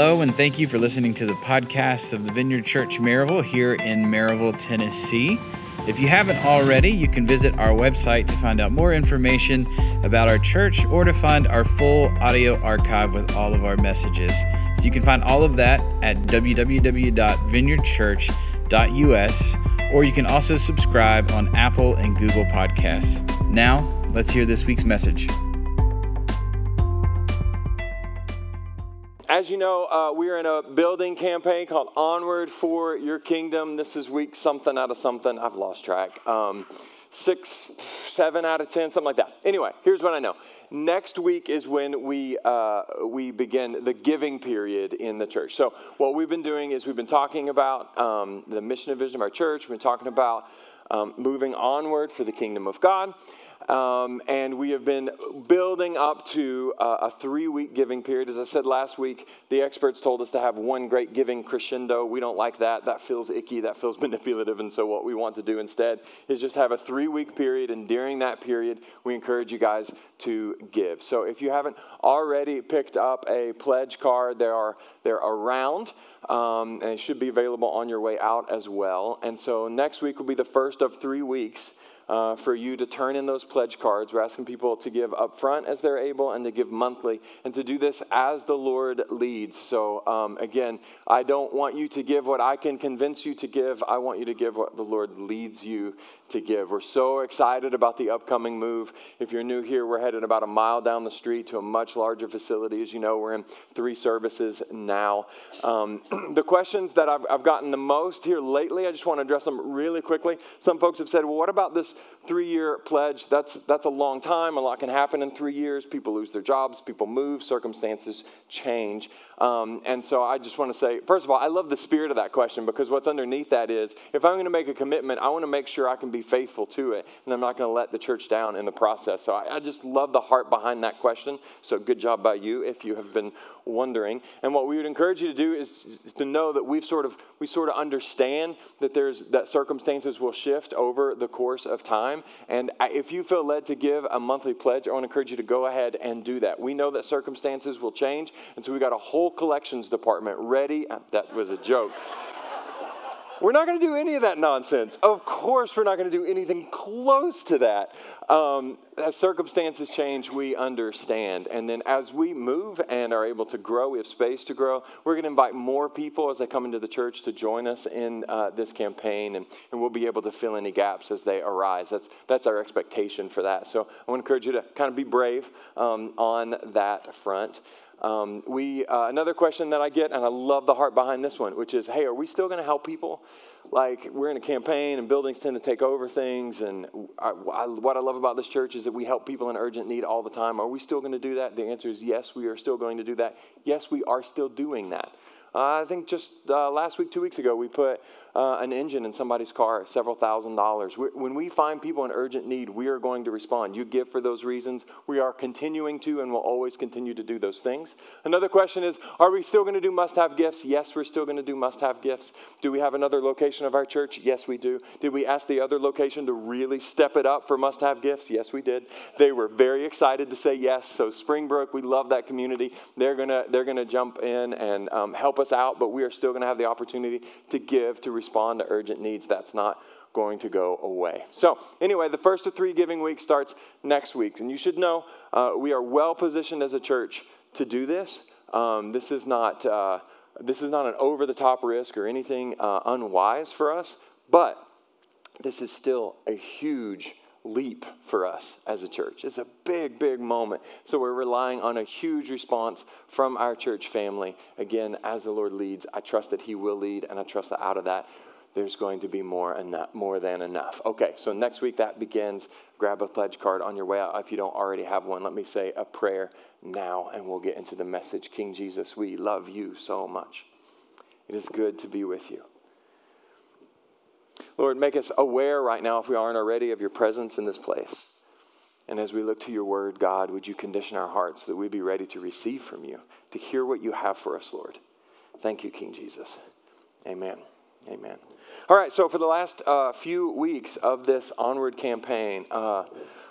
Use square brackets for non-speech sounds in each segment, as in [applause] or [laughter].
Hello, and thank you for listening to the podcast of the Vineyard Church Maryville here in Maryville, Tennessee. If you haven't already, you can visit our website to find out more information about our church or to find our full audio archive with all of our messages. So you can find all of that at www.vineyardchurch.us, or you can also subscribe on Apple and Google Podcasts. Now, let's hear this week's message. As you know, uh, we are in a building campaign called Onward for Your Kingdom. This is week something out of something. I've lost track. Um, six, seven out of ten, something like that. Anyway, here's what I know. Next week is when we uh, we begin the giving period in the church. So what we've been doing is we've been talking about um, the mission and vision of our church. We've been talking about um, moving onward for the kingdom of God. Um, and we have been building up to uh, a three week giving period. As I said last week, the experts told us to have one great giving crescendo. We don't like that. That feels icky, that feels [laughs] manipulative. And so, what we want to do instead is just have a three week period. And during that period, we encourage you guys to give. So, if you haven't already picked up a pledge card, there are, they're around. Um, and it should be available on your way out as well. And so, next week will be the first of three weeks uh, for you to turn in those pledge cards. We're asking people to give up front as they're able and to give monthly and to do this as the Lord leads. So, um, again, I don't want you to give what I can convince you to give. I want you to give what the Lord leads you to give. We're so excited about the upcoming move. If you're new here, we're headed about a mile down the street to a much larger facility. As you know, we're in three services now. Um, [clears throat] the questions that I've, I've gotten the most here lately, I just want to address them really quickly. Some folks have said, well, what about this three year pledge? That's, that's a long time. A lot can happen in three years. People lose their jobs, people move, circumstances change. Um, and so I just want to say, first of all, I love the spirit of that question because what's underneath that is if I'm going to make a commitment, I want to make sure I can be faithful to it and I'm not going to let the church down in the process. So I, I just love the heart behind that question. So good job by you if you have been wondering. And what we would encourage you to do is, is to know that we've sort of we sort of understand that there's that circumstances will shift over the course of time. And if you feel led to give a monthly pledge, I want to encourage you to go ahead and do that. We know that circumstances will change, and so we've got a whole collections department ready. Ah, that was a joke. We're not going to do any of that nonsense. Of course, we're not going to do anything close to that. Um, as circumstances change, we understand. And then as we move and are able to grow, we have space to grow, we're going to invite more people as they come into the church to join us in uh, this campaign, and, and we'll be able to fill any gaps as they arise. That's, that's our expectation for that. So I want to encourage you to kind of be brave um, on that front. Um, we uh, another question that I get, and I love the heart behind this one, which is, "Hey, are we still going to help people? Like we're in a campaign, and buildings tend to take over things. And I, I, what I love about this church is that we help people in urgent need all the time. Are we still going to do that? The answer is yes. We are still going to do that. Yes, we are still doing that. Uh, I think just uh, last week, two weeks ago, we put uh, an engine in somebody's car, several thousand dollars. We, when we find people in urgent need, we are going to respond. You give for those reasons. We are continuing to and will always continue to do those things. Another question is Are we still going to do must have gifts? Yes, we're still going to do must have gifts. Do we have another location of our church? Yes, we do. Did we ask the other location to really step it up for must have gifts? Yes, we did. They were very excited to say yes. So, Springbrook, we love that community. They're going to they're to jump in and um, help us out, but we are still going to have the opportunity to give, to respond to urgent needs. That's not going to go away. So, anyway, the first of three giving weeks starts next week. And you should know uh, we are well positioned as a church to do this. Um, this is not. Uh, this is not an over the top risk or anything uh, unwise for us, but this is still a huge leap for us as a church. It's a big, big moment. So we're relying on a huge response from our church family. Again, as the Lord leads, I trust that He will lead, and I trust that out of that, there's going to be more and more than enough. Okay, so next week that begins. Grab a pledge card on your way out if you don't already have one. Let me say a prayer now, and we'll get into the message. King Jesus, we love you so much. It is good to be with you. Lord, make us aware right now, if we aren't already, of your presence in this place. And as we look to your word, God, would you condition our hearts so that we be ready to receive from you, to hear what you have for us, Lord. Thank you, King Jesus. Amen. Amen. All right, so for the last uh, few weeks of this onward campaign, uh,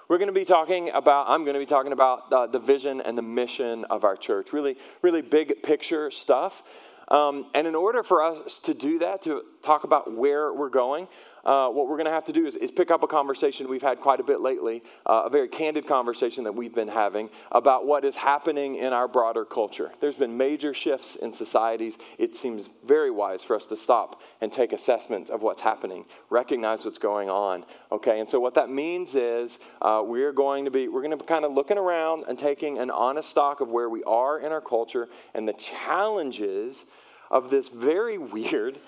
we're going to be talking about, I'm going to be talking about uh, the vision and the mission of our church. Really, really big picture stuff. Um, and in order for us to do that, to talk about where we're going, uh, what we're going to have to do is, is, pick up a conversation we've had quite a bit lately, uh, a very candid conversation that we've been having about what is happening in our broader culture. There's been major shifts in societies. It seems very wise for us to stop and take assessment of what's happening, recognize what's going on. Okay, and so what that means is uh, we're going to be we're going to be kind of looking around and taking an honest stock of where we are in our culture and the challenges of this very [laughs] weird,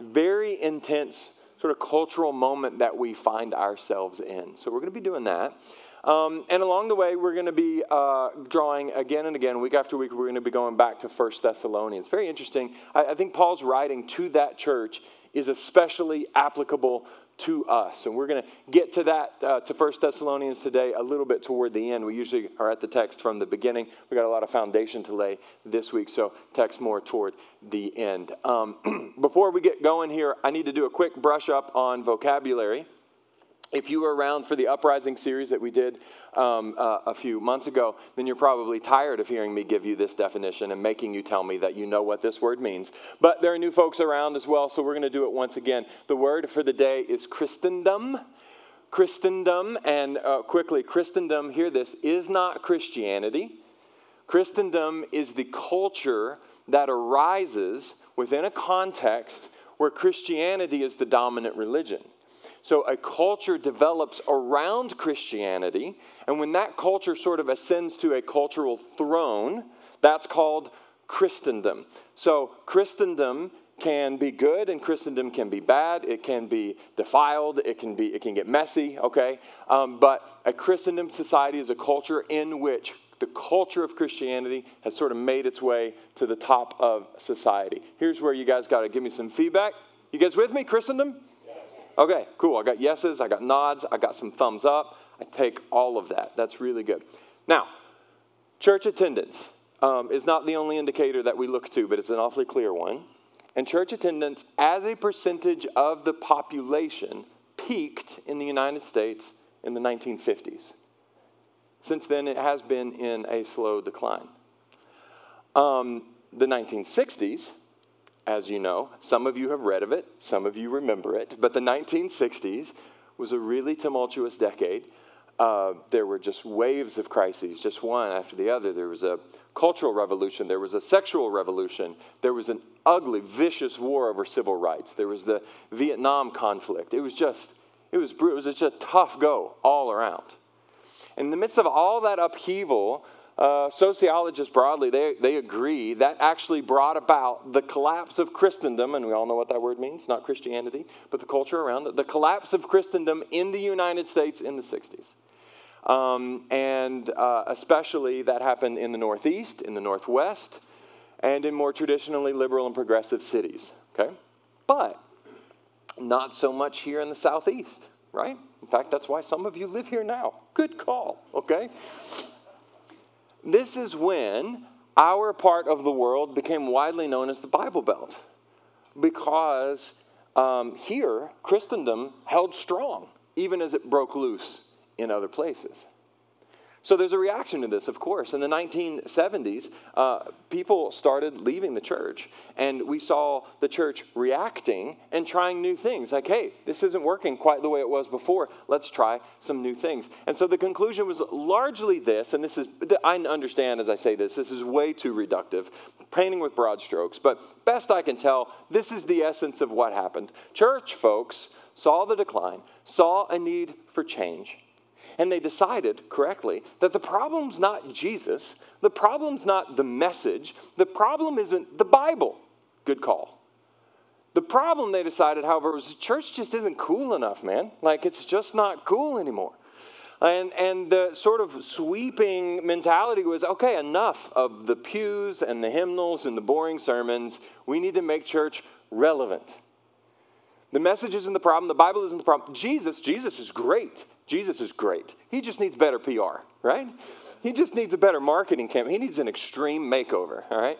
very intense sort of cultural moment that we find ourselves in. So we're going to be doing that. Um, and along the way, we're going to be uh, drawing again and again, week after week, we're going to be going back to First Thessalonians. Very interesting. I, I think Paul's writing to that church is especially applicable to us. And we're going to get to that, uh, to First Thessalonians today, a little bit toward the end. We usually are at the text from the beginning. we got a lot of foundation to lay this week, so text more toward the end. Um, [clears throat] before we get going here, I need to do a quick brush up on vocabulary. If you were around for the Uprising series that we did um, uh, a few months ago, then you're probably tired of hearing me give you this definition and making you tell me that you know what this word means. But there are new folks around as well, so we're going to do it once again. The word for the day is Christendom. Christendom, and uh, quickly, Christendom, hear this, is not Christianity. Christendom is the culture that arises within a context where Christianity is the dominant religion. So a culture develops around Christianity, and when that culture sort of ascends to a cultural throne, that's called Christendom. So Christendom can be good and Christendom can be bad. It can be defiled. It can be it can get messy. Okay, um, but a Christendom society is a culture in which the culture of Christianity has sort of made its way to the top of society. Here's where you guys got to give me some feedback. You guys with me? Christendom? Okay, cool. I got yeses, I got nods, I got some thumbs up. I take all of that. That's really good. Now, church attendance um, is not the only indicator that we look to, but it's an awfully clear one. And church attendance, as a percentage of the population, peaked in the United States in the 1950s. Since then, it has been in a slow decline. Um, the 1960s as you know. Some of you have read of it, some of you remember it. But the 1960s was a really tumultuous decade. Uh, there were just waves of crises, just one after the other. There was a cultural revolution, there was a sexual revolution, there was an ugly, vicious war over civil rights, there was the Vietnam conflict. It was just, it was, it was just a tough go all around. In the midst of all that upheaval, uh, sociologists broadly, they, they agree that actually brought about the collapse of Christendom, and we all know what that word means, not Christianity, but the culture around it, the collapse of Christendom in the United States in the 60s. Um, and uh, especially that happened in the Northeast, in the Northwest, and in more traditionally liberal and progressive cities. Okay? But not so much here in the Southeast, right? In fact, that's why some of you live here now. Good call, okay? This is when our part of the world became widely known as the Bible Belt because um, here, Christendom held strong, even as it broke loose in other places. So there's a reaction to this, of course. In the 1970s, uh, people started leaving the church, and we saw the church reacting and trying new things. Like, hey, this isn't working quite the way it was before. Let's try some new things. And so the conclusion was largely this, and this is, I understand as I say this, this is way too reductive, painting with broad strokes, but best I can tell, this is the essence of what happened. Church folks saw the decline, saw a need for change and they decided correctly that the problem's not Jesus, the problem's not the message, the problem isn't the Bible. Good call. The problem they decided, however, was the church just isn't cool enough, man. Like it's just not cool anymore. And, and the sort of sweeping mentality was okay, enough of the pews and the hymnals and the boring sermons. We need to make church relevant. The message isn't the problem, the Bible isn't the problem. Jesus, Jesus is great. Jesus is great. He just needs better PR, right? He just needs a better marketing campaign. He needs an extreme makeover, all right?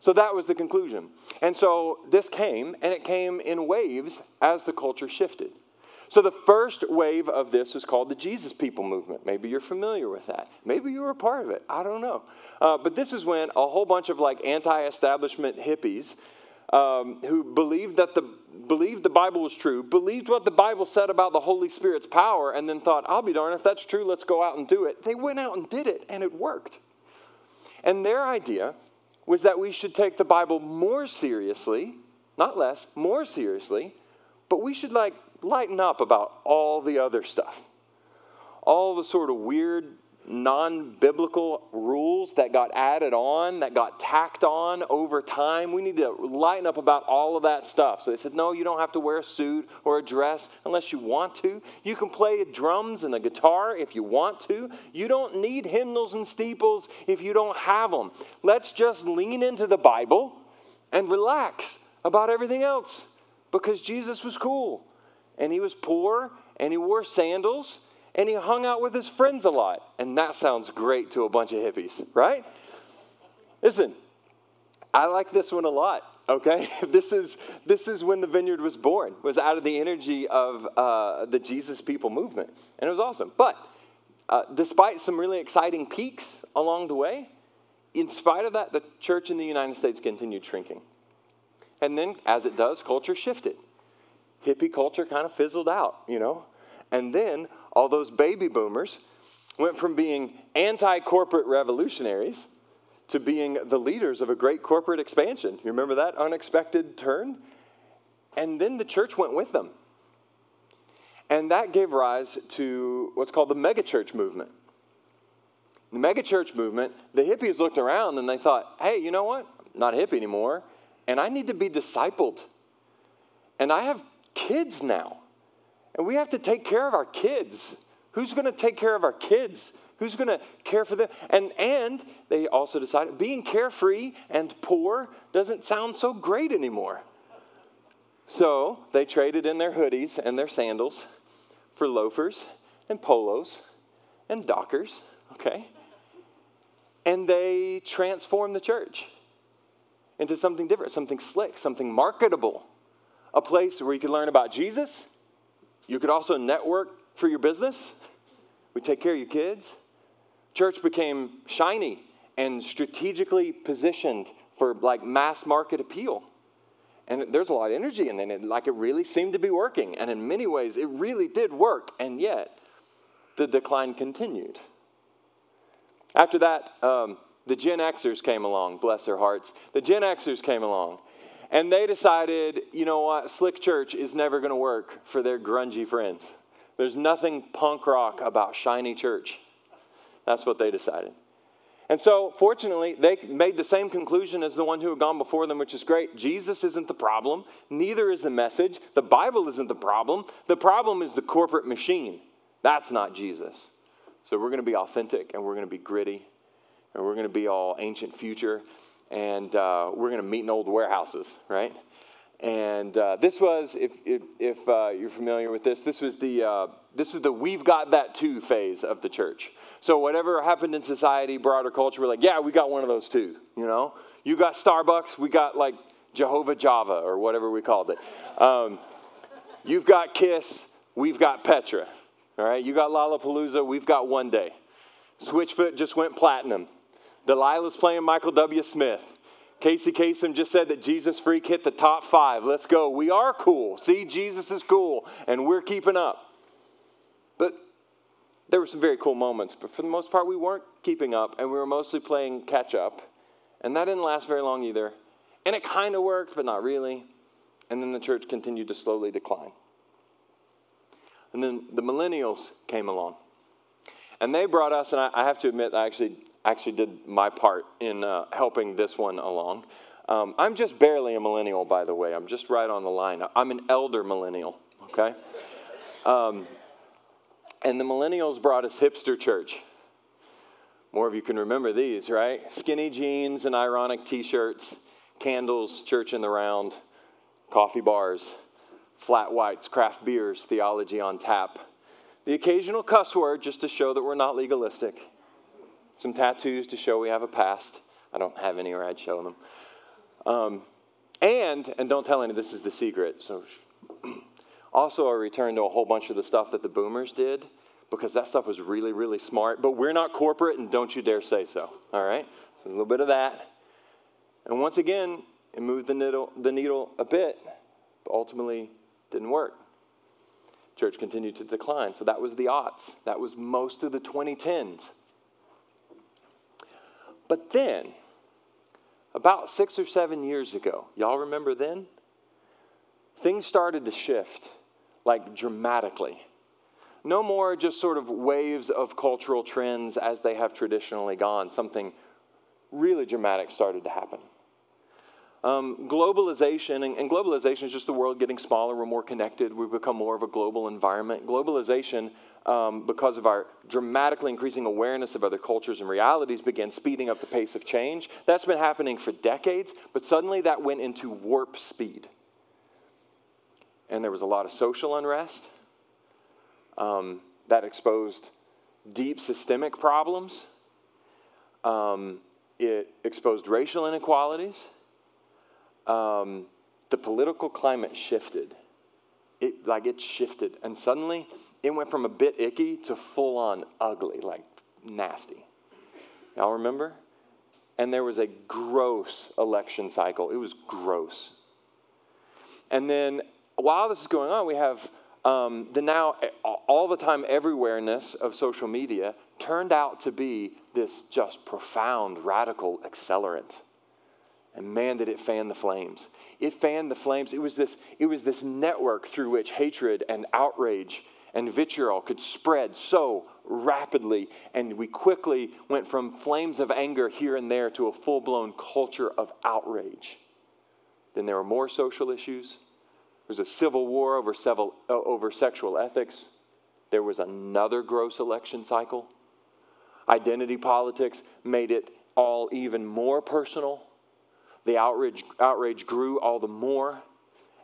So that was the conclusion. And so this came, and it came in waves as the culture shifted. So the first wave of this was called the Jesus People movement. Maybe you're familiar with that. Maybe you were a part of it. I don't know. Uh, but this is when a whole bunch of like anti-establishment hippies um, who believed that the believed the Bible was true, believed what the Bible said about the Holy Spirit's power, and then thought, "I'll be darned if that's true. Let's go out and do it." They went out and did it, and it worked. And their idea was that we should take the Bible more seriously, not less, more seriously, but we should like lighten up about all the other stuff. All the sort of weird, non biblical rules that got added on, that got tacked on over time. We need to lighten up about all of that stuff. So they said, no, you don't have to wear a suit or a dress unless you want to. You can play drums and a guitar if you want to. You don't need hymnals and steeples if you don't have them. Let's just lean into the Bible and relax about everything else because Jesus was cool and he was poor and he wore sandals and he hung out with his friends a lot. And that sounds great to a bunch of hippies, right? Listen, I like this one a lot. Okay, [laughs] this is this is when the vineyard was born. Was out of the energy of uh, the Jesus People movement, and it was awesome. But uh, despite some really exciting peaks along the way, in spite of that, the church in the United States continued shrinking. And then, as it does, culture shifted hippie culture kind of fizzled out, you know? And then all those baby boomers went from being anti corporate revolutionaries to being the leaders of a great corporate expansion. You remember that unexpected turn? And then the church went with them. And that gave rise to what's called the megachurch movement. The megachurch movement, the hippies looked around and they thought, hey, you know what? I'm not a hippie anymore, and I need to be discipled. And I have kids now. And we have to take care of our kids. Who's going to take care of our kids? Who's going to care for them? And, and they also decided being carefree and poor doesn't sound so great anymore. So they traded in their hoodies and their sandals for loafers and polos and dockers, okay? And they transformed the church into something different, something slick, something marketable a place where you could learn about Jesus. You could also network for your business. We take care of your kids. Church became shiny and strategically positioned for like mass market appeal. And there's a lot of energy in it, like it really seemed to be working. And in many ways, it really did work. And yet, the decline continued. After that, um, the Gen Xers came along, bless their hearts. The Gen Xers came along. And they decided, you know what, Slick Church is never going to work for their grungy friends. There's nothing punk rock about shiny church. That's what they decided. And so, fortunately, they made the same conclusion as the one who had gone before them, which is great. Jesus isn't the problem, neither is the message. The Bible isn't the problem. The problem is the corporate machine. That's not Jesus. So, we're going to be authentic and we're going to be gritty and we're going to be all ancient future and uh, we're going to meet in old warehouses, right? And uh, this was, if, if, if uh, you're familiar with this, this was the uh, this is the we've got that too phase of the church. So whatever happened in society, broader culture, we're like, yeah, we got one of those too. You know, you got Starbucks, we got like Jehovah Java or whatever we called it. Um, you've got Kiss, we've got Petra. All right, you got Lollapalooza, we've got One Day. Switchfoot just went platinum. Delilah's playing Michael W. Smith. Casey Kasem just said that Jesus Freak hit the top five. Let's go. We are cool. See, Jesus is cool, and we're keeping up. But there were some very cool moments, but for the most part, we weren't keeping up, and we were mostly playing catch up. And that didn't last very long either. And it kind of worked, but not really. And then the church continued to slowly decline. And then the millennials came along. And they brought us, and I, have to admit, I actually actually did my part in uh, helping this one along. Um, I'm just barely a millennial, by the way. I'm just right on the line. I'm an elder millennial, okay? Um, and the millennials brought us hipster church. More of you can remember these, right? Skinny jeans and ironic t shirts, candles, church in the round, coffee bars, flat whites, craft beers, theology on tap. The occasional cuss word just to show that we're not legalistic some tattoos to show we have a past. I don't have any, or I'd show them. Um, and, and don't tell any, this is the secret. So, [clears throat] also a return to a whole bunch of the stuff that the boomers did because that stuff was really, really smart. But we're not corporate, and don't you dare say so. All right? So, a little bit of that. And once again, it moved the needle, the needle a bit, but ultimately didn't work. Church continued to decline. So that was the aughts. That was most of the 2010s. But then, about six or seven years ago, y'all remember then? Things started to shift, like dramatically. No more just sort of waves of cultural trends as they have traditionally gone. Something really dramatic started to happen. Um, globalization, and, and, globalization is just the world getting smaller. We're more connected. We've become more of a global environment. Globalization, um, because of our dramatically increasing awareness of other cultures and realities, began speeding up the pace of change. That's been happening for decades, but suddenly that went into warp speed. And there was a lot of social unrest um, that exposed deep systemic problems. Um, it exposed racial inequalities um, the political climate shifted. It, like it shifted. And suddenly it went from a bit icky to full on ugly, like nasty. Y'all remember? And there was a gross election cycle. It was gross. And then while this is going on, we have um, the now all the time everywhereness of social media turned out to be this just profound radical accelerant and man, did it fan the flames. It fanned the flames. It was this, it was this network through which hatred and outrage and vitriol could spread so rapidly. And we quickly went from flames of anger here and there to a full blown culture of outrage. Then there were more social issues. There was a civil war over, several, uh, over sexual ethics. There was another gross election cycle. Identity politics made it all even more personal the outrage, outrage grew all the more.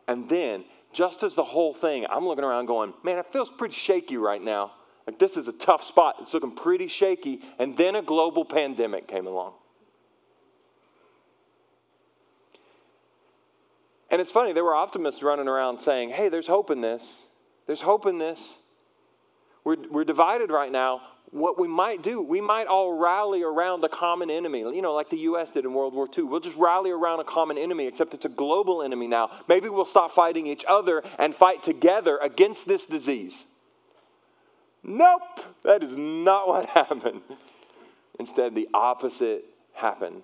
And then, just as the whole thing, I'm looking around going, man, it feels pretty shaky right now. Like this is a tough spot. It's looking pretty shaky. And then a global pandemic came along. And it's funny, there were optimists running around saying, hey, there's hope in this. There's hope in this. We're, we're divided right now what we might do, we might all rally around a common enemy, you know, like the U.S. did in World War II. We'll just rally around a common enemy, except it's a global enemy now. Maybe we'll stop fighting each other and fight together against this disease. Nope, that is not what [laughs] happened. Instead, the opposite happened.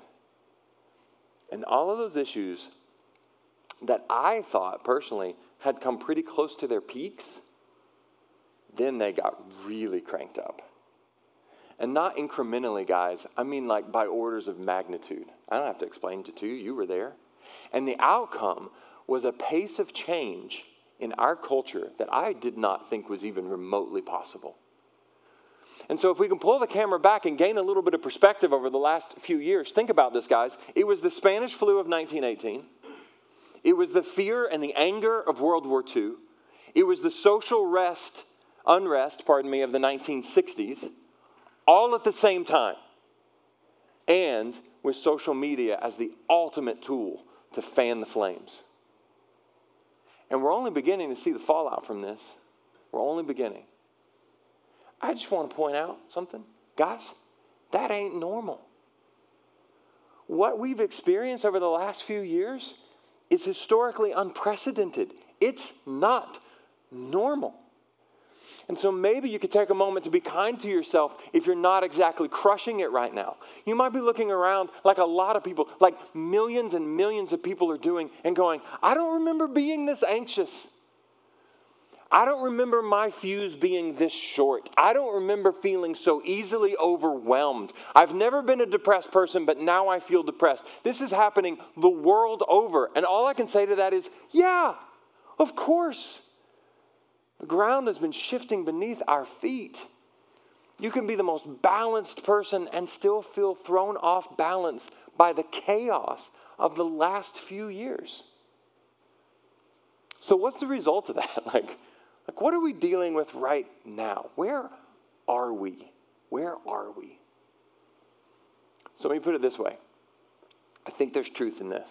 And all of those issues that I thought personally had come pretty close to their peaks, then they got really cranked up. And not incrementally, guys. I mean, like by orders of magnitude. I don't have to explain it to you, you were there. And the outcome was a pace of change in our culture that I did not think was even remotely possible. And so, if we can pull the camera back and gain a little bit of perspective over the last few years, think about this, guys. It was the Spanish flu of 1918, it was the fear and the anger of World War II, it was the social rest, unrest, pardon me, of the 1960s all at the same time, and with social media as the ultimate tool to fan the flames. And we're only beginning to see the fallout from this. We're only beginning. I just want to point out something. Guys, that ain't normal. What we've experienced over the last few years is historically unprecedented. It's not normal. And so maybe you could take a moment to be kind to yourself if you're not exactly crushing it right now. You might be looking around like a lot of people, like millions and millions of people are doing, and going, I don't remember being this anxious. I don't remember my fuse being this short. I don't remember feeling so easily overwhelmed. I've never been a depressed person, but now I feel depressed. This is happening the world over. And all I can say to that is, yeah, of course. The ground has been shifting beneath our feet. You can be the most balanced person and still feel thrown off balance by the chaos of the last few years. So, what's the result of that? [laughs] Like, like, what are we dealing with right now? Where are we? Where are we? So, let me put it this way I think there's truth in this.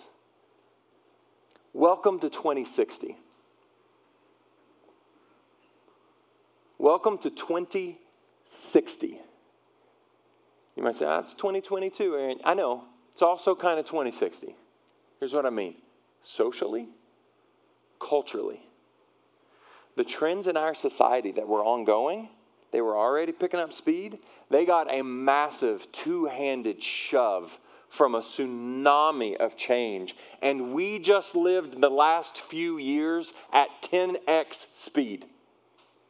Welcome to 2060. Welcome to 2060. You might say, ah, it's 2022, Aaron. I know. It's also kind of 2060. Here's what I mean socially, culturally. The trends in our society that were ongoing, they were already picking up speed. They got a massive two handed shove from a tsunami of change. And we just lived the last few years at 10x speed.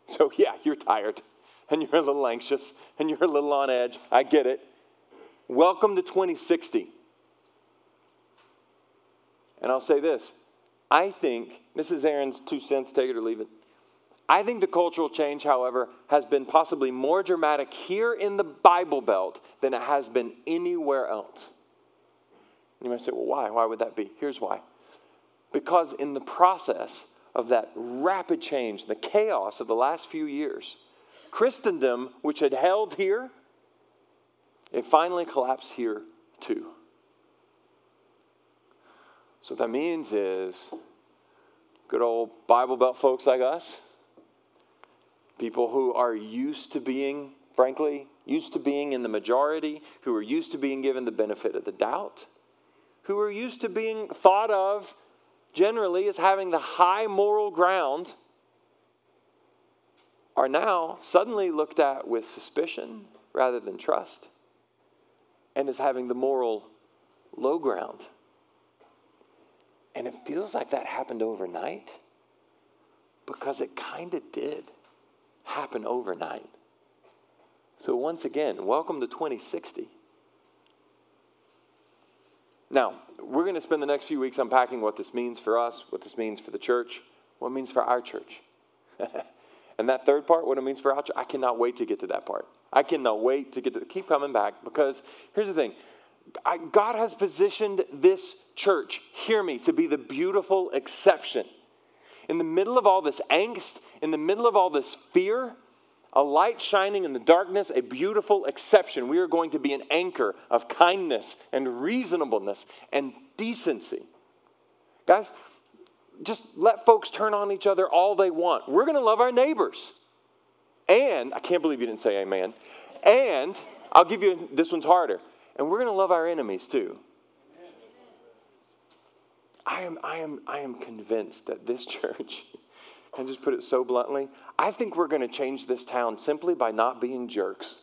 [laughs] So, yeah, you're tired and you're a little anxious and you're a little on edge. I get it. Welcome to 2060. And I'll say this I think, this is Aaron's two cents, take it or leave it. I think the cultural change, however, has been possibly more dramatic here in the Bible Belt than it has been anywhere else. You might say, well, why? Why would that be? Here's why. Because in the process of that rapid change, the chaos of the last few years, Christendom, which had held here, it finally collapsed here too. So what that means is good old Bible Belt folks like us, people who are used to being, frankly, used to being in the majority, who are used to being given the benefit of the doubt, who are used to being thought of generally as having the high moral ground, are now suddenly looked at with suspicion rather than trust and as having the moral low ground. And it feels like that happened overnight because it kind of did happen overnight. So, once again, welcome to 2060. Now, we're going to spend the next few weeks unpacking what this means for us, what this means for the church, what it means for our church. [laughs] and that third part, what it means for our church, I cannot wait to get to that part. I cannot wait to get to keep coming back because here's the thing I, God has positioned this church, hear me, to be the beautiful exception. In the middle of all this angst, in the middle of all this fear, a light shining in the darkness, a beautiful exception. We are going to be an anchor of kindness and reasonableness and decency. Guys, just let folks turn on each other all they want. We're going to love our neighbors. And, I can't believe you didn't say amen. And, I'll give you this one's harder. And we're going to love our enemies too. I am, I, am, I am convinced that this [laughs] church, and just put it so bluntly, I think we're going to change this town simply by not being jerks,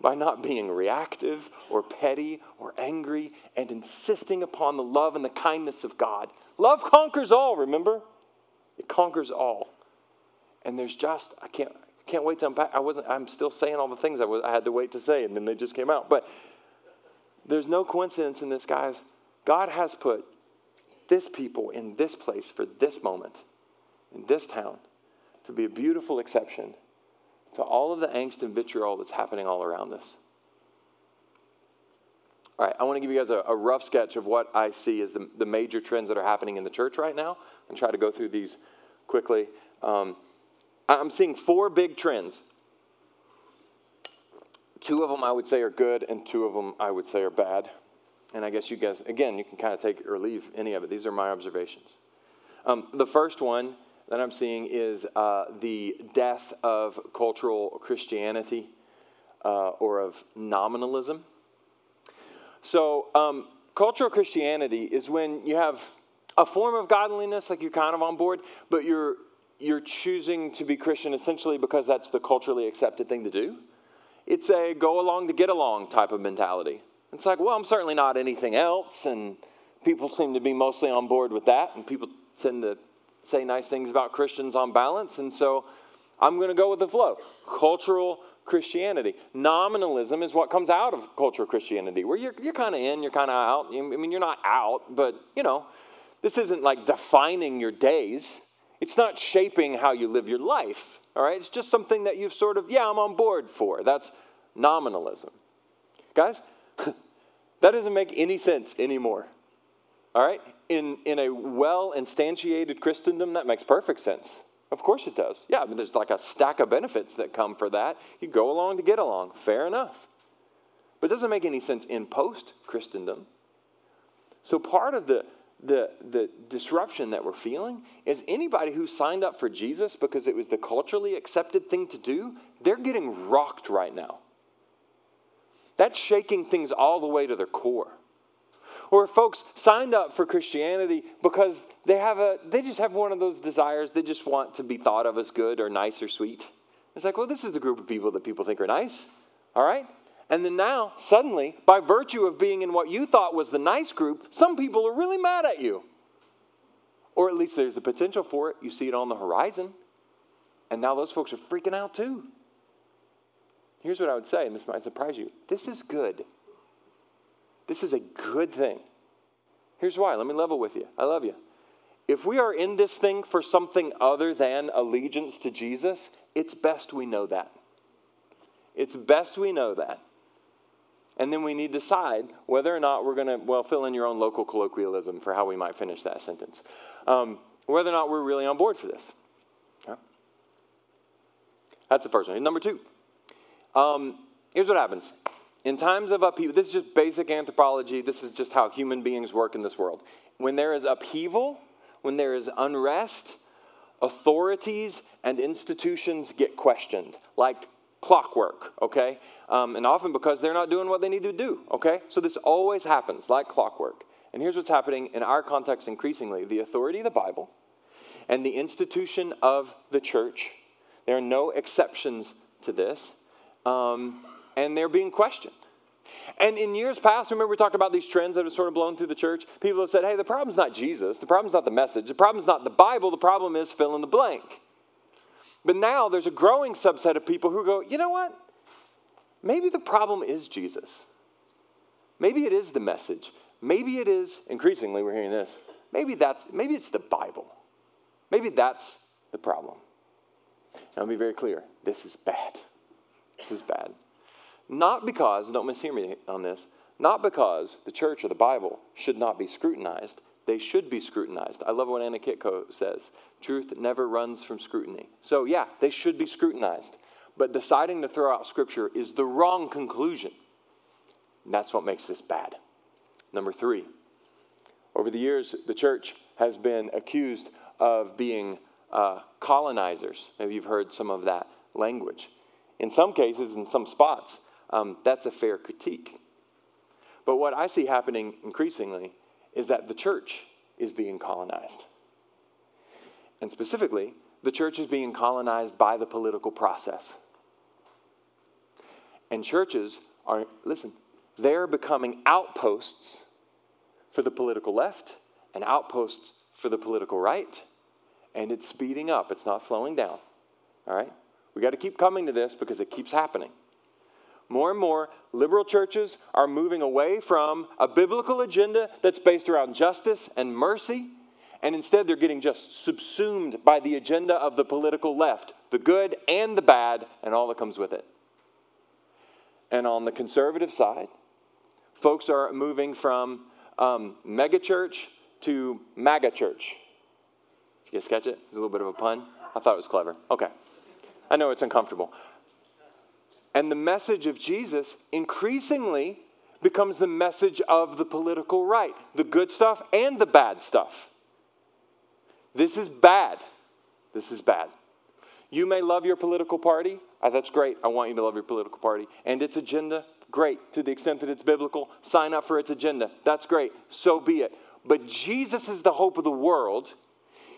by not being reactive or petty or angry, and insisting upon the love and the kindness of God. Love conquers all, remember? It conquers all. And there's just, I can't, I can't wait to unpack. I wasn't, I'm still saying all the things I, was, I had to wait to say, and then they just came out. But there's no coincidence in this, guys. God has put this people in this place for this moment, in this town, to be a beautiful exception to all of the angst and vitriol that's happening all around us. All right, I want to give you guys a, a rough sketch of what I see as the, the, major trends that are happening in the church right now and try to go through these quickly. Um, I'm seeing four big trends. Two of them I would say are good, and two of them I would say are bad. And I guess you guys, again, you can kind of take or leave any of it. These are my observations. Um, the first one that I'm seeing is uh, the death of cultural Christianity uh, or of nominalism. So, um, cultural Christianity is when you have a form of godliness, like you're kind of on board, but you're you're choosing to be Christian essentially because that's the culturally accepted thing to do. It's a go along to get along type of mentality. It's like, well, I'm certainly not anything else, and people seem to be mostly on board with that, and people tend to say nice things about Christians on balance, and so I'm going to go with the flow. Cultural Christianity. Nominalism is what comes out of cultural Christianity, where you're, you're kind of in, you're kind of out. I mean, you're not out, but, you know, this isn't like defining your days. It's not shaping how you live your life, all right? It's just something that you've sort of, yeah, I'm on board for. That's nominalism. Guys, [laughs] that doesn't make any sense anymore. All right? In, in a well instantiated Christendom, that makes perfect sense. Of course it does. Yeah, I mean, there's like a stack of benefits that come for that. You go along to get along. Fair enough. But it doesn't make any sense in post Christendom. So part of the, the, the disruption that we're feeling is anybody who signed up for Jesus because it was the culturally accepted thing to do, they're getting rocked right now. That's shaking things all the way to their core. Or folks signed up for Christianity because they have a they just have one of those desires, they just want to be thought of as good or nice or sweet. It's like, well, this is the group of people that people think are nice. All right? And then now, suddenly, by virtue of being in what you thought was the nice group, some people are really mad at you. Or at least there's the potential for it. You see it on the horizon. And now those folks are freaking out too. Here's what I would say, and this might surprise you this is good. This is a good thing. Here's why. Let me level with you. I love you. If we are in this thing for something other than allegiance to Jesus, it's best we know that. It's best we know that. And then we need to decide whether or not we're going to, well, fill in your own local colloquialism for how we might finish that sentence. Um, whether or not we're really on board for this. That's the first one. Number two, um, here's what happens. In times of upheaval, this is just basic anthropology, this is just how human beings work in this world. When there is upheaval, when there is unrest, authorities and institutions get questioned, like clockwork, okay? Um, and often because they're not doing what they need to do, okay? So this always happens like clockwork. And here's what's happening in our context increasingly the authority of the Bible and the institution of the church. There are no exceptions to this, um, and they're being questioned. And in years past, remember we talked about these trends that have sort of blown through the church? People have said, hey, the problem's not Jesus, the problem's not the message, the problem's not the Bible, the problem is fill in the blank. But now there's a growing subset of people who go, you know what? Maybe the problem is Jesus. Maybe it is the message. Maybe it is, increasingly we're hearing this, maybe that's maybe it's the Bible. Maybe that's the problem. I'll be very clear, this is bad. This is bad. Not because, don't mishear me on this, not because the church or the Bible should not be scrutinized, they should be scrutinized. I love what Anna Kitko says truth never runs from scrutiny. So, yeah, they should be scrutinized. But deciding to throw out Scripture is the wrong conclusion. And that's what makes this bad. Number three, over the years, the church has been accused of being uh, colonizers. Maybe you've heard some of that language. In some cases, in some spots, um, that's a fair critique. But what I see happening increasingly is that the church is being colonized. And specifically, the church is being colonized by the political process. And churches are, listen, they're becoming outposts for the political left and outposts for the political right. And it's speeding up, it's not slowing down. All right? We got to keep coming to this because it keeps happening. More and more, liberal churches are moving away from a biblical agenda that's based around justice and mercy, and instead they're getting just subsumed by the agenda of the political left, the good and the bad, and all that comes with it. And on the conservative side, folks are moving from um, megachurch to MAGA church. You guys catch it? It's a little bit of a pun. I thought it was clever. Okay. I know it's uncomfortable. And the message of Jesus increasingly becomes the message of the political right the good stuff and the bad stuff. This is bad. This is bad. You may love your political party. Uh, that's great. I want you to love your political party. And its agenda, great. To the extent that it's biblical, sign up for its agenda. That's great. So be it. But Jesus is the hope of the world.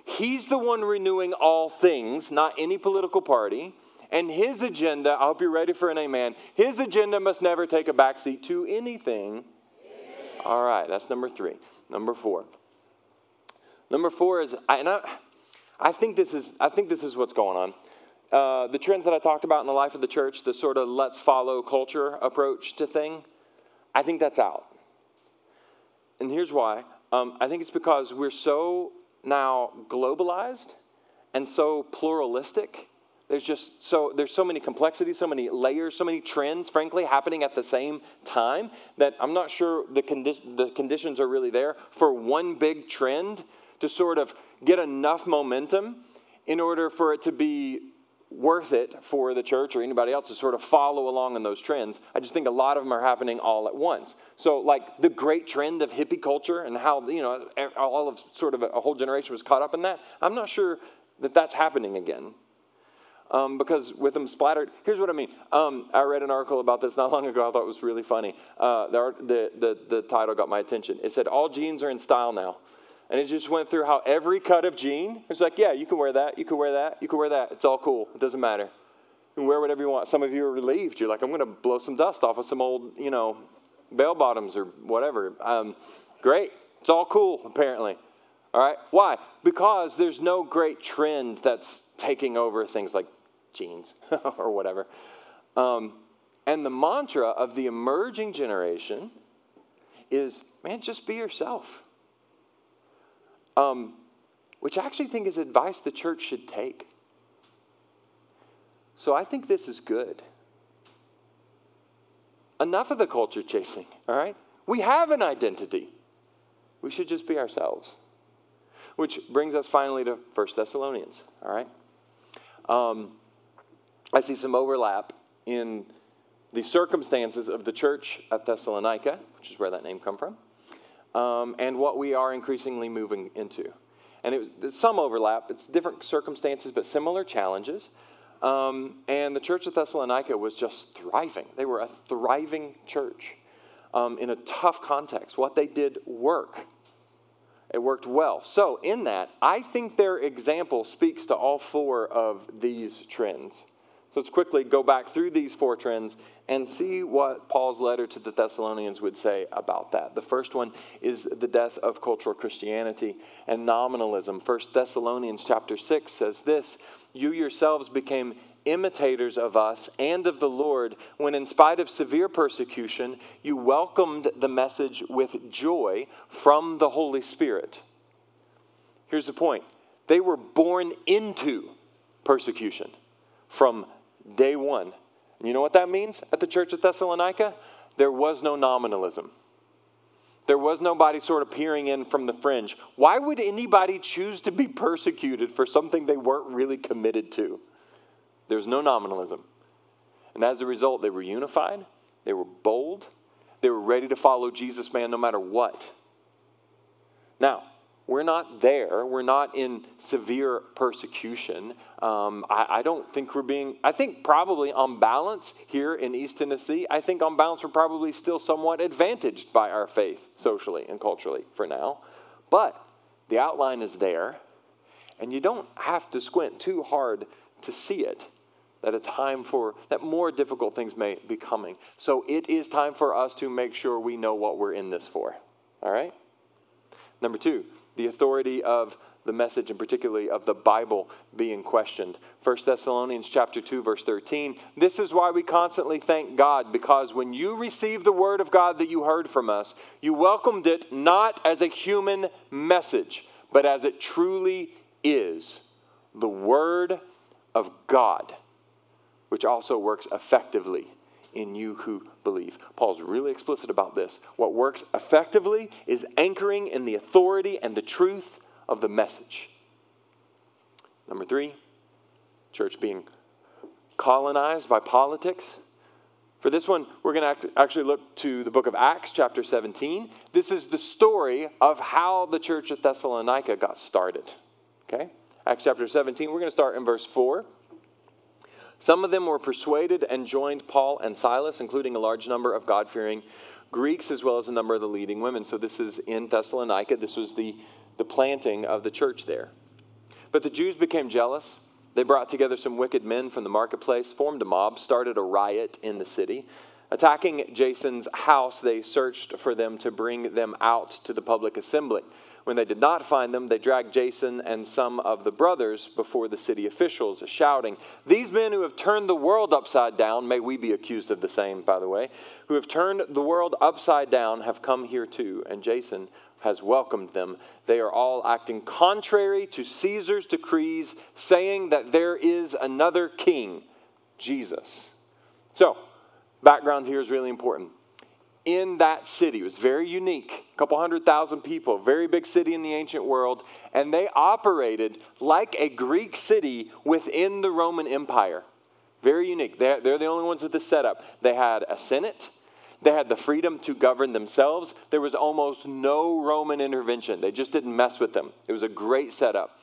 He's the one renewing all things, not any political party. And his agenda, I hope you're ready for an amen, his agenda must never take a backseat to anything. All right, that's number three. Number four. Number four is, and I, I think this is, I think this is what's going on. Uh, the trends that I talked about in the life of the church, the sort of let's follow culture approach to thing, I think that's out. And here's why. Um, I think it's because we're so now globalized and so pluralistic there's just so there's so many complexities, so many layers, so many trends, frankly, happening at the same time that I'm not sure the, condi- the conditions are really there for one big trend to sort of get enough momentum in order for it to be worth it for the church or anybody else to sort of follow along in those trends. I just think a lot of them are happening all at once. So, like the great trend of hippie culture and how, you know, all of sort of a, whole generation was caught up in that, I'm not sure that that's happening again. Um, because with them splattered, here's what I mean. Um, I read an article about this not long ago. I thought it was really funny. Uh, the, the, the, the title got my attention. It said, All jeans are in style now. And it just went through how every cut of jean, it's like, yeah, you can wear that, you can wear that, you can wear that. It's all cool. It doesn't matter. You can wear whatever you want. Some of you are relieved. You're like, I'm going to blow some dust off of some old, you know, bell bottoms or whatever. Um, great. It's all cool, apparently. All right. Why? Because there's no great trend that's taking over things like jeans [laughs] or whatever. Um, and the mantra of the emerging generation is man, just be yourself um, which I actually think is advice the church should take. So I think this is good. Enough of the culture chasing, all right? We have an identity. We should just be ourselves. Which brings us finally to 1 Thessalonians, all right? Um, I see some overlap in the circumstances of the church at Thessalonica, which is where that name come from, um, and what we are increasingly moving into. And it was some overlap. It's different circumstances, but similar challenges. Um, and the church of Thessalonica was just thriving. They were a thriving church um, in a tough context. What they did work. It worked well. So, in that, I think their example speaks to all four of these trends. So let's quickly go back through these four trends and see what Paul's letter to the Thessalonians would say about that. The first one is the death of cultural Christianity and nominalism. First Thessalonians chapter 6 says this, "You yourselves became imitators of us and of the Lord when in spite of severe persecution you welcomed the message with joy from the Holy Spirit." Here's the point. They were born into persecution from day one. You know what that means at the church of Thessalonica? There was no nominalism. There was nobody sort of peering in from the fringe. Why would anybody choose to be persecuted for something they weren't really committed to? There was no nominalism. And as a result, they were unified, they were bold, they were ready to follow Jesus, man, no matter what. Now, we're not there. We're not in severe persecution. Um, I, I, don't think we're being, I think probably on balance here in East Tennessee, I think on balance we're probably still somewhat advantaged by our faith socially and culturally for now. But the outline is there, and you don't have to squint too hard to see it. That a time for, that more difficult things may be coming. So it is time for us to make sure we know what we're in this for. All right? Number two, the authority of the message and particularly of the Bible being questioned. 1 Thessalonians chapter 2 verse 13. This is why we constantly thank God because when you received the word of God that you heard from us, you welcomed it not as a human message, but as it truly is, the word of God, which also works effectively in you who believe. Paul's really explicit about this. What works effectively is anchoring in the authority and the truth of the message. Number three, church being colonized by politics. For this one, we're going to actually look to the book of Acts, chapter 17. This is the story of how the church of Thessalonica got started. Okay? Acts chapter 17, we're going to start in verse 4. Some of them were persuaded and joined Paul and Silas, including a large number of God fearing Greeks as well as a number of the leading women. So this is in Thessalonica. This was the, the planting of the church there. But the Jews became jealous. They brought together some wicked men from the marketplace, formed a mob, started a riot in the city. Attacking Jason's house, they searched for them to bring them out to the public assembly. When they did not find them, they dragged Jason and some of the brothers before the city officials, shouting, These men who have turned the world upside down, may we be accused of the same, by the way, who have turned the world upside down have come here too. And Jason has welcomed them. They are all acting contrary to Caesar's decrees, saying that there is another king, Jesus. So, background here is really important in that city. It was very unique, a couple hundred thousand people, very big city in the ancient world, and they operated like a Greek city within the Roman Empire. Very unique. They're, they're the only ones with this setup. They had a senate. They had the freedom to govern themselves. There was almost no Roman intervention. They just didn't mess with them. It was a great setup.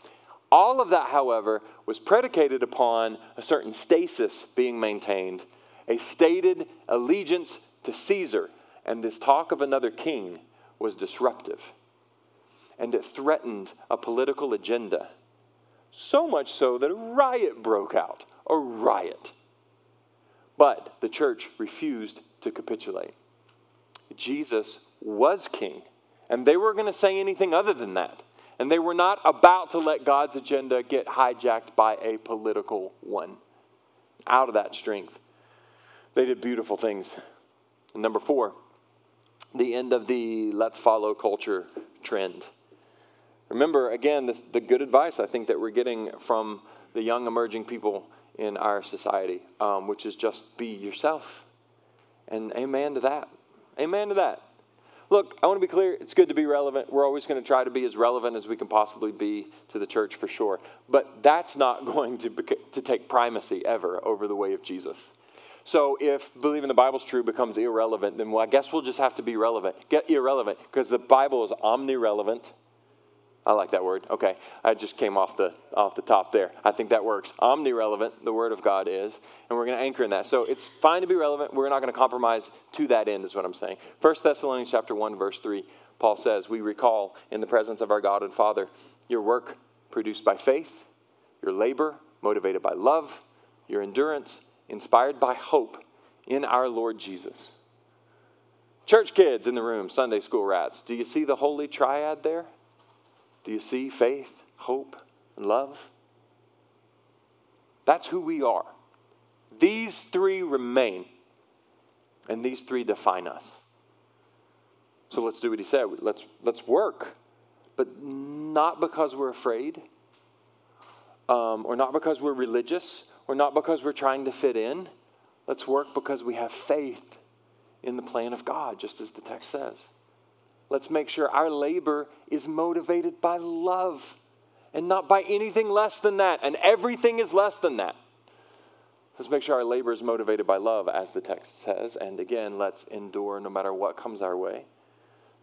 All of that, however, was predicated upon a certain stasis being maintained, a stated allegiance to Caesar, and this talk of another king was disruptive. And it threatened a political agenda. So much so that a riot broke out. A riot. But the church refused to capitulate. Jesus was king, and they were going to say anything other than that. And they were not about to let God's agenda get hijacked by a political one. Out of that strength, they did beautiful things. And number four, the end of the let's follow culture trend. Remember, again, this, the good advice I think that we're getting from the young emerging people in our society, um, which is just be yourself. And amen to that. Amen to that. Look, I want to be clear. It's good to be relevant. We're always going to try to be as relevant as we can possibly be to the church for sure. But that's not [laughs] going to, to take primacy ever over the way of Jesus. So if believing the Bible's true becomes irrelevant, then well, I guess we'll just have to be relevant. Get irrelevant because the Bible is omnirelevant. I like that word. Okay, I just came off the off the top there. I think that works. Omnirelevant, the Word of God is, and we're going to anchor in that. So it's fine to be relevant. We're not going to compromise to that end, is what I'm saying. First Thessalonians chapter one, verse three, Paul says, "We recall in the presence of our God and Father your work produced by faith, your labor motivated by love, your endurance inspired by hope in our Lord Jesus." Church kids in the room, Sunday school rats, do you see the holy triad there? Do you see faith, hope, and love? That's who we are. These three remain, and these three define us. So let's do what he said. Let's, let's work, but not because we're afraid, um, or not because we're religious, or not because we're trying to fit in. Let's work because we have faith in the plan of God, just as the text says. Let's make sure our labor is motivated by love and not by anything less than that. And everything is less than that. Let's make sure our labor is motivated by love, as the text says. And again, let's endure no matter what comes our way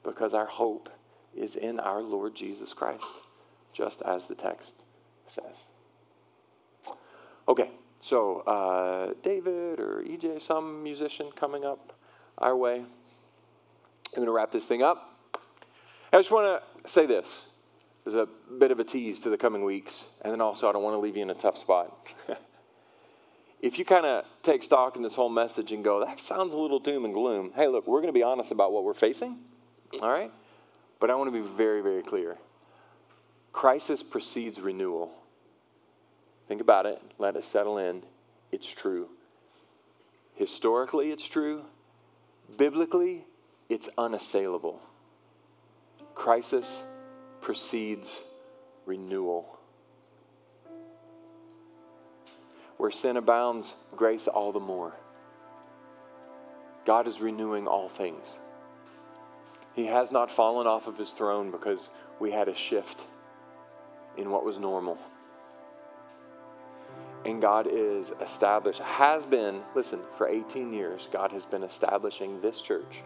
because our hope is in our Lord Jesus Christ, just as the text says. Okay, so uh, David or EJ, some musician coming up our way. I'm going to wrap this thing up. I just want to say this as a bit of a tease to the coming weeks, and then also I don't want to leave you in a tough spot. [laughs] if you kind of take stock in this whole message and go, that sounds a little doom and gloom, hey, look, we're going to be honest about what we're facing, all right? But I want to be very, very clear. Crisis precedes renewal. Think about it, let it settle in. It's true. Historically, it's true. Biblically, it's unassailable. Crisis precedes renewal. Where sin abounds, grace all the more. God is renewing all things. He has not fallen off of his throne because we had a shift in what was normal. And God is established, has been, listen, for 18 years, God has been establishing this church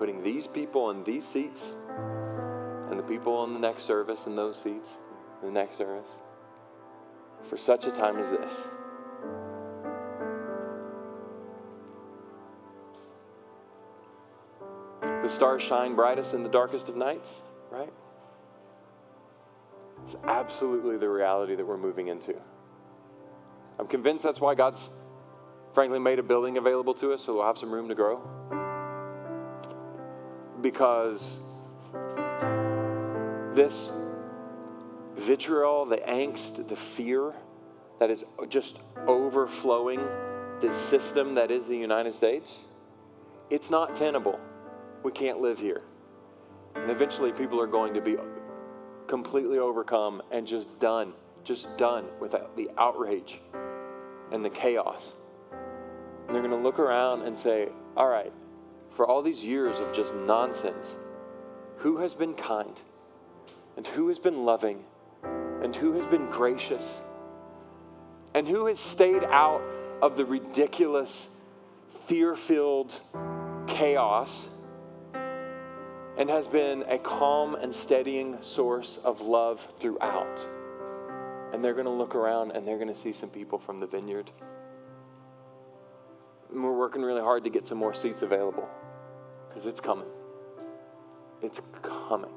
putting these people in these seats and the people in the next service in those seats in the next service for such a time as this. The stars shine brightest in the darkest of nights, right? It's absolutely the reality that we're moving into. I'm convinced that's why God's frankly made a building available to us so we'll have some room to grow because this vitriol, the angst, the fear that is just overflowing this system that is the United States, it's not tenable. We can't live here. And eventually, people are going to be completely overcome and just done, just done with the outrage and the chaos. And they're going to look around and say, All right, for all these years of just nonsense, who has been kind and who has been loving and who has been gracious and who has stayed out of the ridiculous, fear filled chaos and has been a calm and steadying source of love throughout. And they're going to look around and they're going to see some people from the vineyard. And we're working really hard to get some more seats available because it's coming. It's coming.